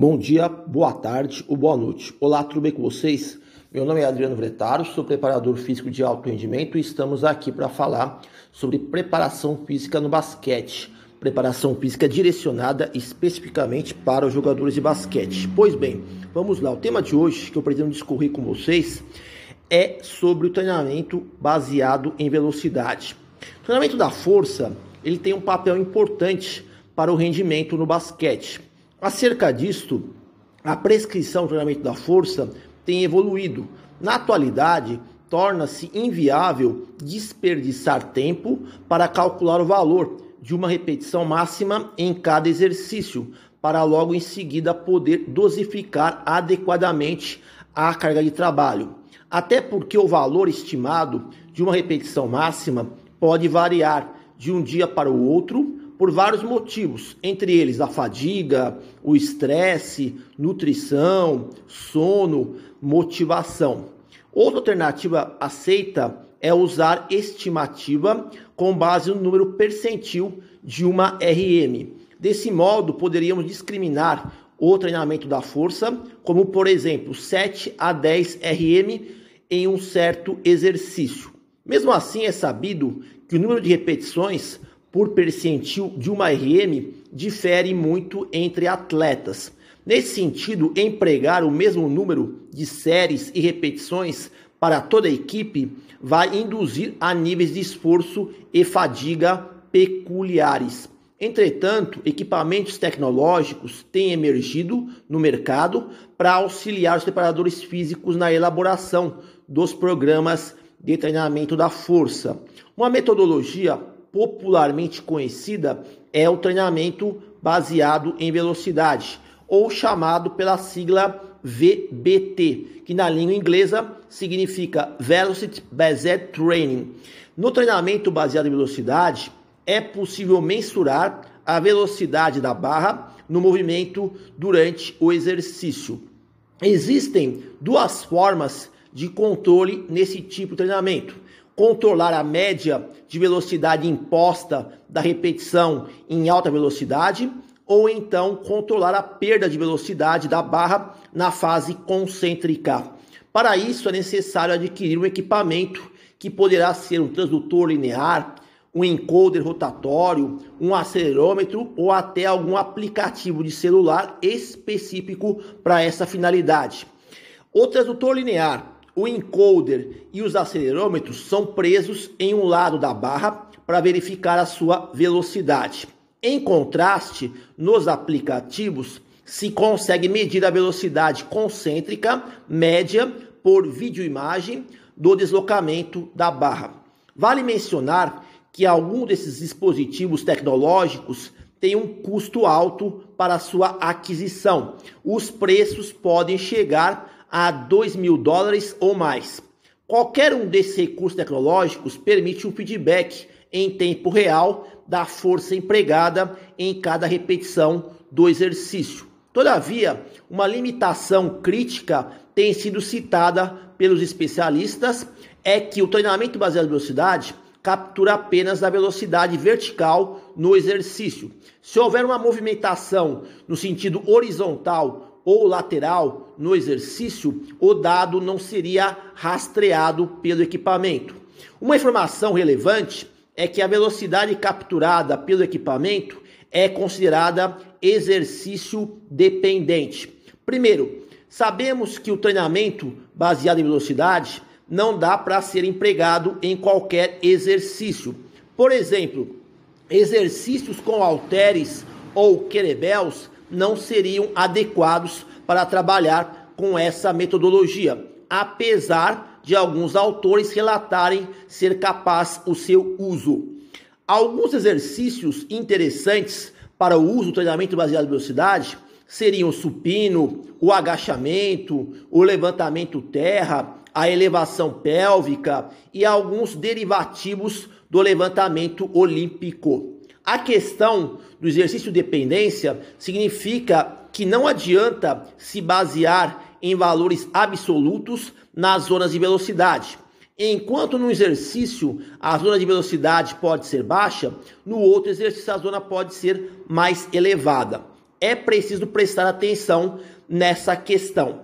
Bom dia, boa tarde ou boa noite. Olá, tudo bem com vocês? Meu nome é Adriano Vretaro, sou preparador físico de alto rendimento e estamos aqui para falar sobre preparação física no basquete. Preparação física direcionada especificamente para os jogadores de basquete. Pois bem, vamos lá. O tema de hoje que eu pretendo discorrer com vocês é sobre o treinamento baseado em velocidade. O treinamento da força ele tem um papel importante para o rendimento no basquete. Acerca disto, a prescrição do treinamento da força tem evoluído. Na atualidade, torna-se inviável desperdiçar tempo para calcular o valor de uma repetição máxima em cada exercício, para logo em seguida poder dosificar adequadamente a carga de trabalho. Até porque o valor estimado de uma repetição máxima pode variar de um dia para o outro por vários motivos, entre eles a fadiga, o estresse, nutrição, sono, motivação. Outra alternativa aceita é usar estimativa com base no número percentil de uma RM. Desse modo, poderíamos discriminar o treinamento da força, como por exemplo 7 a 10 RM em um certo exercício. Mesmo assim, é sabido que o número de repetições por percentil de uma RM difere muito entre atletas. Nesse sentido, empregar o mesmo número de séries e repetições para toda a equipe vai induzir a níveis de esforço e fadiga peculiares. Entretanto, equipamentos tecnológicos têm emergido no mercado para auxiliar os preparadores físicos na elaboração dos programas de treinamento da força. Uma metodologia popularmente conhecida é o treinamento baseado em velocidade, ou chamado pela sigla VBT, que na língua inglesa significa Velocity Based Training. No treinamento baseado em velocidade, é possível mensurar a velocidade da barra no movimento durante o exercício. Existem duas formas de controle nesse tipo de treinamento controlar a média de velocidade imposta da repetição em alta velocidade, ou então controlar a perda de velocidade da barra na fase concêntrica. Para isso é necessário adquirir um equipamento que poderá ser um transdutor linear, um encoder rotatório, um acelerômetro ou até algum aplicativo de celular específico para essa finalidade. O transdutor linear o encoder e os acelerômetros são presos em um lado da barra para verificar a sua velocidade. Em contraste, nos aplicativos se consegue medir a velocidade concêntrica média por videoimagem do deslocamento da barra. Vale mencionar que algum desses dispositivos tecnológicos tem um custo alto para sua aquisição. Os preços podem chegar a 2 mil dólares ou mais. Qualquer um desses recursos tecnológicos permite um feedback em tempo real da força empregada em cada repetição do exercício. Todavia, uma limitação crítica tem sido citada pelos especialistas é que o treinamento baseado em velocidade captura apenas a velocidade vertical no exercício. Se houver uma movimentação no sentido horizontal ou lateral no exercício, o dado não seria rastreado pelo equipamento. Uma informação relevante é que a velocidade capturada pelo equipamento é considerada exercício dependente. Primeiro, sabemos que o treinamento baseado em velocidade não dá para ser empregado em qualquer exercício. Por exemplo, exercícios com halteres ou kettlebells não seriam adequados para trabalhar com essa metodologia, apesar de alguns autores relatarem ser capaz o seu uso. Alguns exercícios interessantes para o uso do treinamento baseado em velocidade seriam o supino, o agachamento, o levantamento terra, a elevação pélvica e alguns derivativos do levantamento olímpico. A questão do exercício de dependência significa que não adianta se basear em valores absolutos nas zonas de velocidade. Enquanto no exercício a zona de velocidade pode ser baixa, no outro exercício a zona pode ser mais elevada. é preciso prestar atenção nessa questão.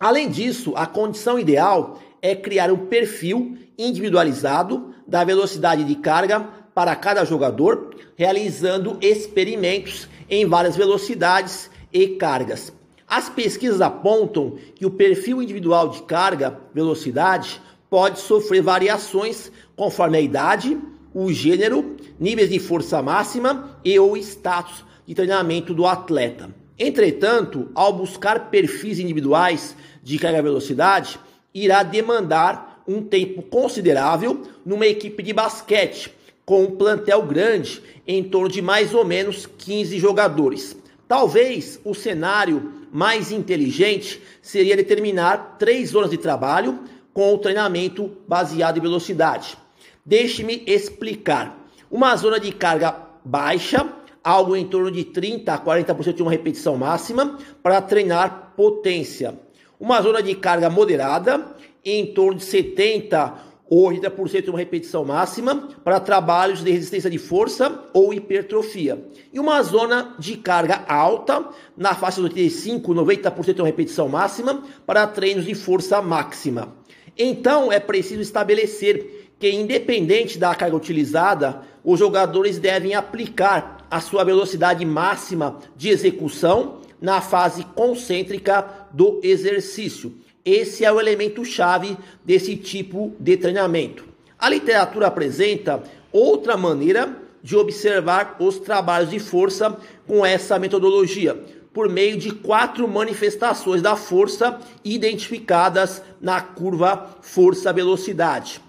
Além disso, a condição ideal é criar um perfil individualizado da velocidade de carga para cada jogador, realizando experimentos em várias velocidades e cargas. As pesquisas apontam que o perfil individual de carga, velocidade, pode sofrer variações conforme a idade, o gênero, níveis de força máxima e ou status de treinamento do atleta. Entretanto, ao buscar perfis individuais de carga velocidade, irá demandar um tempo considerável numa equipe de basquete com um plantel grande, em torno de mais ou menos 15 jogadores. Talvez o cenário mais inteligente seria determinar três zonas de trabalho com o treinamento baseado em velocidade. Deixe-me explicar. Uma zona de carga baixa, algo em torno de 30 a 40% de uma repetição máxima, para treinar potência. Uma zona de carga moderada, em torno de 70 ou 80% de uma repetição máxima para trabalhos de resistência de força ou hipertrofia. E uma zona de carga alta, na faixa de 85, 90% de uma repetição máxima para treinos de força máxima. Então é preciso estabelecer que, independente da carga utilizada, os jogadores devem aplicar a sua velocidade máxima de execução na fase concêntrica do exercício esse é o elemento chave desse tipo de treinamento. A literatura apresenta outra maneira de observar os trabalhos de força com essa metodologia, por meio de quatro manifestações da força identificadas na curva força-velocidade.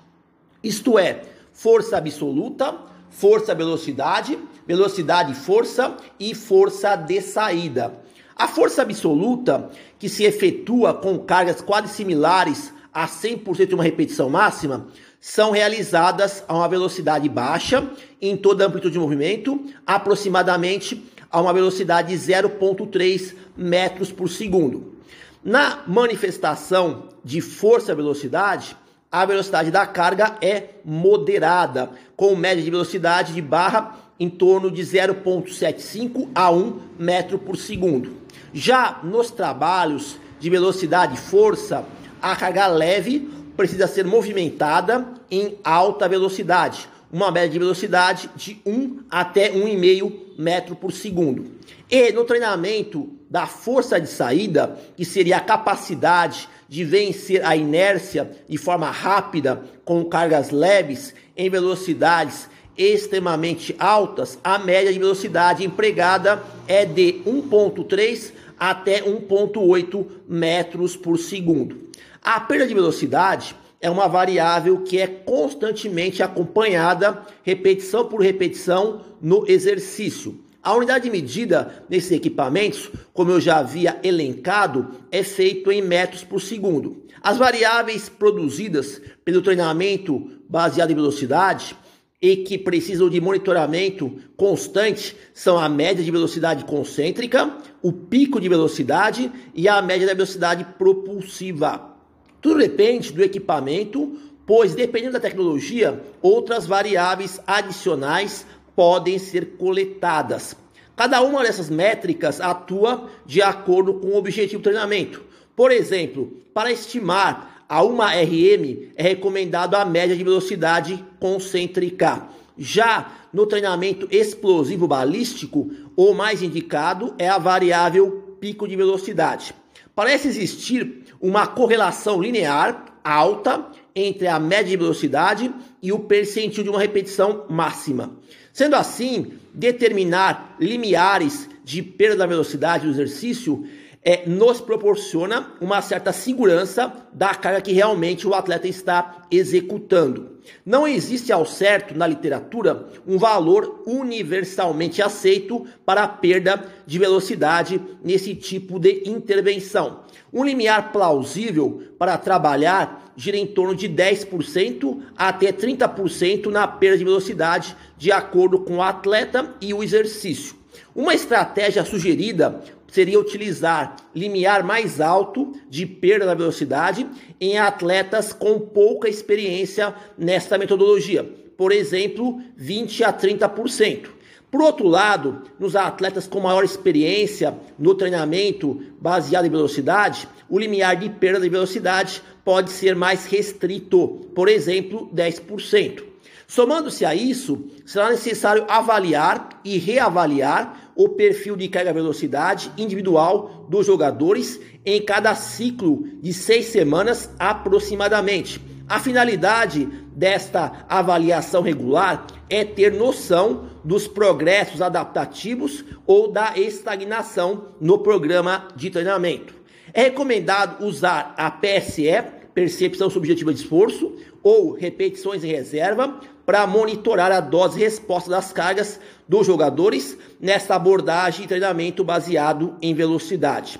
Isto é, força absoluta, força-velocidade, velocidade-força e força de saída. A força absoluta, que se efetua com cargas quase similares a 100% de uma repetição máxima, são realizadas a uma velocidade baixa em toda a amplitude de movimento, aproximadamente a uma velocidade de 0,3 metros por segundo. Na manifestação de força-velocidade, a velocidade da carga é moderada, com média de velocidade de barra em torno de 0,75 a 1 metro por segundo. Já nos trabalhos de velocidade e força, a carga leve precisa ser movimentada em alta velocidade, uma média de velocidade de 1 até 1,5 metro por segundo. E no treinamento da força de saída, que seria a capacidade de vencer a inércia de forma rápida com cargas leves em velocidades extremamente altas, a média de velocidade empregada é de 1.3 até 1.8 metros por segundo. A perda de velocidade é uma variável que é constantemente acompanhada, repetição por repetição, no exercício. A unidade de medida desses equipamentos, como eu já havia elencado, é feito em metros por segundo. As variáveis produzidas pelo treinamento baseado em velocidade e que precisam de monitoramento constante são a média de velocidade concêntrica, o pico de velocidade e a média da velocidade propulsiva. Tudo depende do equipamento, pois dependendo da tecnologia, outras variáveis adicionais podem ser coletadas. Cada uma dessas métricas atua de acordo com o objetivo do treinamento. Por exemplo, para estimar a uma RM é recomendado a média de velocidade concêntrica. Já no treinamento explosivo balístico, o mais indicado é a variável pico de velocidade. Parece existir uma correlação linear alta entre a média de velocidade e o percentil de uma repetição máxima. Sendo assim, determinar limiares de perda da velocidade do exercício é, nos proporciona uma certa segurança da carga que realmente o atleta está executando. Não existe ao certo na literatura um valor universalmente aceito para a perda de velocidade nesse tipo de intervenção. Um limiar plausível para trabalhar gira em torno de 10% até 30% na perda de velocidade, de acordo com o atleta e o exercício. Uma estratégia sugerida seria utilizar limiar mais alto de perda da velocidade em atletas com pouca experiência nesta metodologia, por exemplo, 20 a 30%. Por outro lado, nos atletas com maior experiência no treinamento baseado em velocidade, o limiar de perda de velocidade pode ser mais restrito, por exemplo, 10%. Somando-se a isso, será necessário avaliar e reavaliar o perfil de carga-velocidade individual dos jogadores em cada ciclo de seis semanas aproximadamente. A finalidade desta avaliação regular é ter noção dos progressos adaptativos ou da estagnação no programa de treinamento. É recomendado usar a PSE, percepção subjetiva de esforço, ou repetições em reserva, para monitorar a dose e resposta das cargas dos jogadores nesta abordagem de treinamento baseado em velocidade.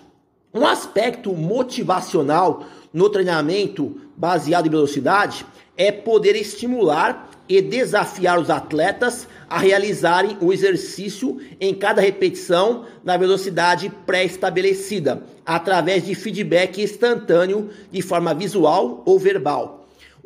Um aspecto motivacional no treinamento baseado em velocidade é poder estimular e desafiar os atletas a realizarem o exercício em cada repetição na velocidade pré-estabelecida, através de feedback instantâneo de forma visual ou verbal.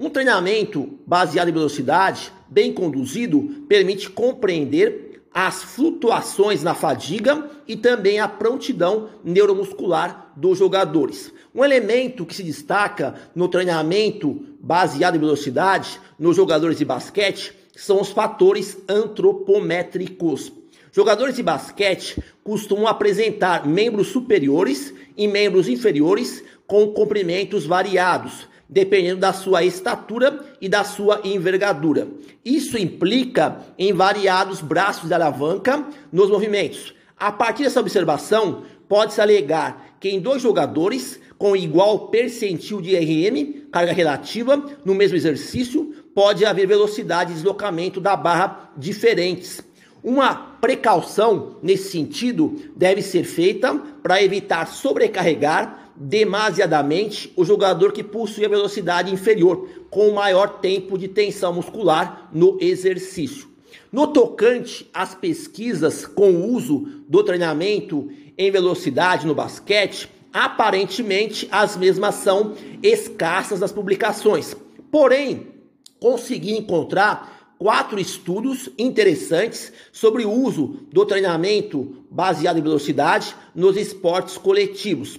Um treinamento baseado em velocidade, bem conduzido, permite compreender as flutuações na fadiga e também a prontidão neuromuscular dos jogadores. Um elemento que se destaca no treinamento baseado em velocidade nos jogadores de basquete são os fatores antropométricos. Jogadores de basquete costumam apresentar membros superiores e membros inferiores com comprimentos variados, dependendo da sua estatura e da sua envergadura. Isso implica em variados braços de alavanca nos movimentos. A partir dessa observação, pode-se alegar que em dois jogadores com igual percentil de RM, carga relativa, no mesmo exercício, pode haver velocidade de deslocamento da barra diferentes. Uma precaução nesse sentido deve ser feita para evitar sobrecarregar demasiadamente o jogador que possui a velocidade inferior, com maior tempo de tensão muscular no exercício. No tocante às pesquisas com o uso do treinamento em velocidade no basquete, aparentemente as mesmas são escassas nas publicações. Porém, consegui encontrar quatro estudos interessantes sobre o uso do treinamento baseado em velocidade nos esportes coletivos,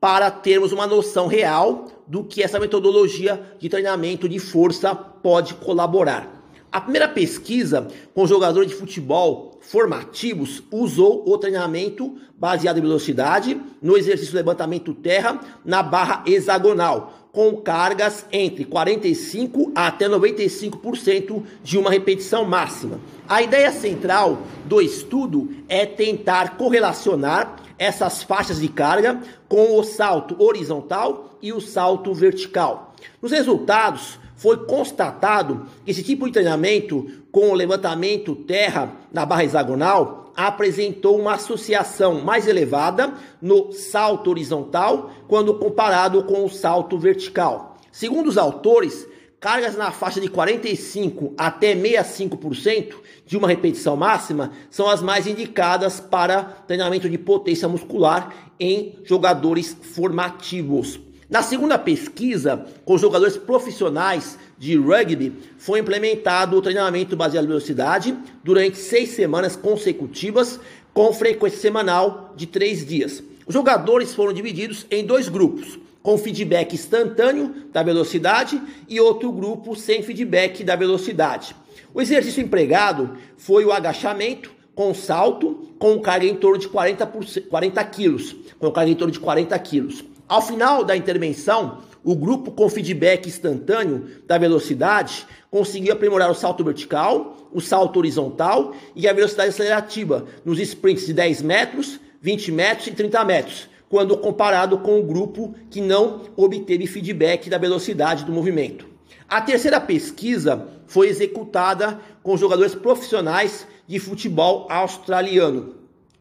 para termos uma noção real do que essa metodologia de treinamento de força pode colaborar. A primeira pesquisa com jogadores de futebol formativos usou o treinamento baseado em velocidade no exercício levantamento terra na barra hexagonal, com cargas entre 45 até 95% de uma repetição máxima. A ideia central do estudo é tentar correlacionar essas faixas de carga com o salto horizontal e o salto vertical. Nos resultados, foi constatado que esse tipo de treinamento com o levantamento terra na barra hexagonal apresentou uma associação mais elevada no salto horizontal quando comparado com o salto vertical. Segundo os autores, cargas na faixa de 45 até 65% de uma repetição máxima são as mais indicadas para treinamento de potência muscular em jogadores formativos. Na segunda pesquisa, com jogadores profissionais de rugby, foi implementado o treinamento baseado em velocidade durante seis semanas consecutivas, com frequência semanal de três dias. Os jogadores foram divididos em dois grupos, com feedback instantâneo da velocidade e outro grupo sem feedback da velocidade. O exercício empregado foi o agachamento com salto, com carga em torno de 40, 40 quilos, com carga em torno de 40 quilos. Ao final da intervenção, o grupo com feedback instantâneo da velocidade conseguiu aprimorar o salto vertical, o salto horizontal e a velocidade acelerativa nos sprints de 10 metros, 20 metros e 30 metros, quando comparado com o grupo que não obteve feedback da velocidade do movimento. A terceira pesquisa foi executada com jogadores profissionais de futebol australiano.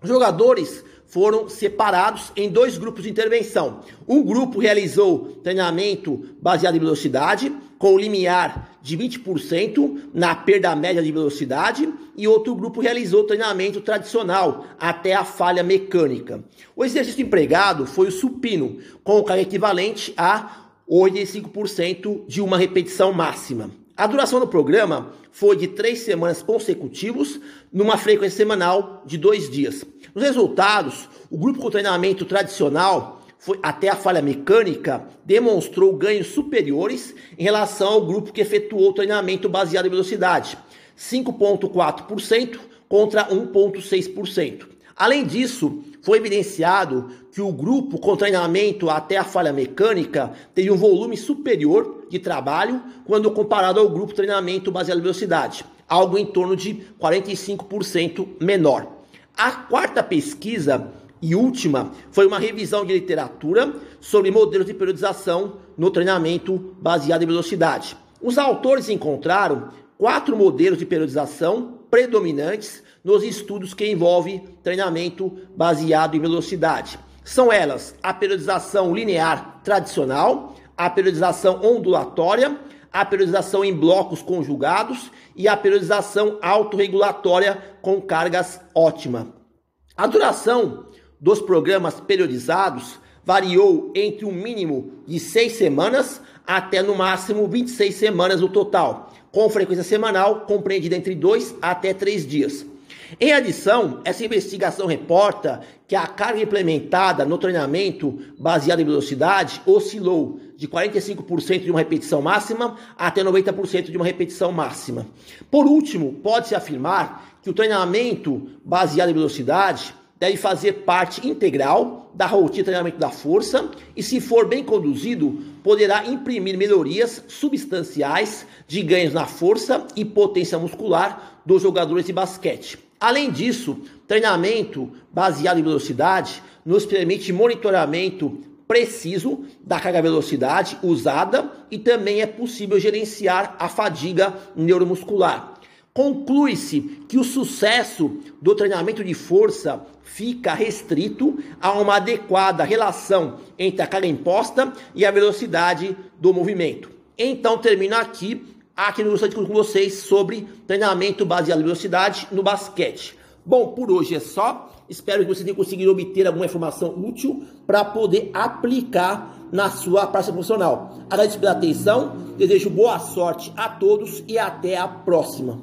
Jogadores foram separados em dois grupos de intervenção. Um grupo realizou treinamento baseado em velocidade, com limiar de 20% na perda média de velocidade, e outro grupo realizou treinamento tradicional até a falha mecânica. O exercício empregado foi o supino, com o carga equivalente a 85% de uma repetição máxima. A duração do programa foi de três semanas consecutivos, numa frequência semanal de dois dias. Nos resultados, o grupo com treinamento tradicional foi até a falha mecânica, demonstrou ganhos superiores em relação ao grupo que efetuou o treinamento baseado em velocidade, 5,4% contra 1,6%. Além disso, foi evidenciado que o grupo com treinamento até a falha mecânica teve um volume superior de trabalho quando comparado ao grupo treinamento baseado em velocidade, algo em torno de 45% menor. A quarta pesquisa e última foi uma revisão de literatura sobre modelos de periodização no treinamento baseado em velocidade. Os autores encontraram quatro modelos de periodização predominantes nos estudos que envolvem treinamento baseado em velocidade. São elas a periodização linear tradicional, a periodização ondulatória, a periodização em blocos conjugados e a periodização autorregulatória com cargas ótima. A duração dos programas periodizados variou entre um mínimo de seis semanas até no máximo 26 semanas no total, com frequência semanal compreendida entre dois até três dias. Em adição, essa investigação reporta que a carga implementada no treinamento baseado em velocidade oscilou de 45% de uma repetição máxima até 90% de uma repetição máxima. Por último, pode-se afirmar que o treinamento baseado em velocidade deve fazer parte integral da rotina de treinamento da força e, se for bem conduzido, poderá imprimir melhorias substanciais de ganhos na força e potência muscular dos jogadores de basquete. Além disso, treinamento baseado em velocidade nos permite monitoramento preciso da carga velocidade usada e também é possível gerenciar a fadiga neuromuscular. Conclui-se que o sucesso do treinamento de força fica restrito a uma adequada relação entre a carga imposta e a velocidade do movimento. Então termino aqui aqui no gostaria com vocês sobre treinamento baseado em velocidade no basquete. Bom, por hoje é só. Espero que vocês tenham conseguido obter alguma informação útil para poder aplicar na sua prática profissional. Agradeço pela atenção, desejo boa sorte a todos e até a próxima.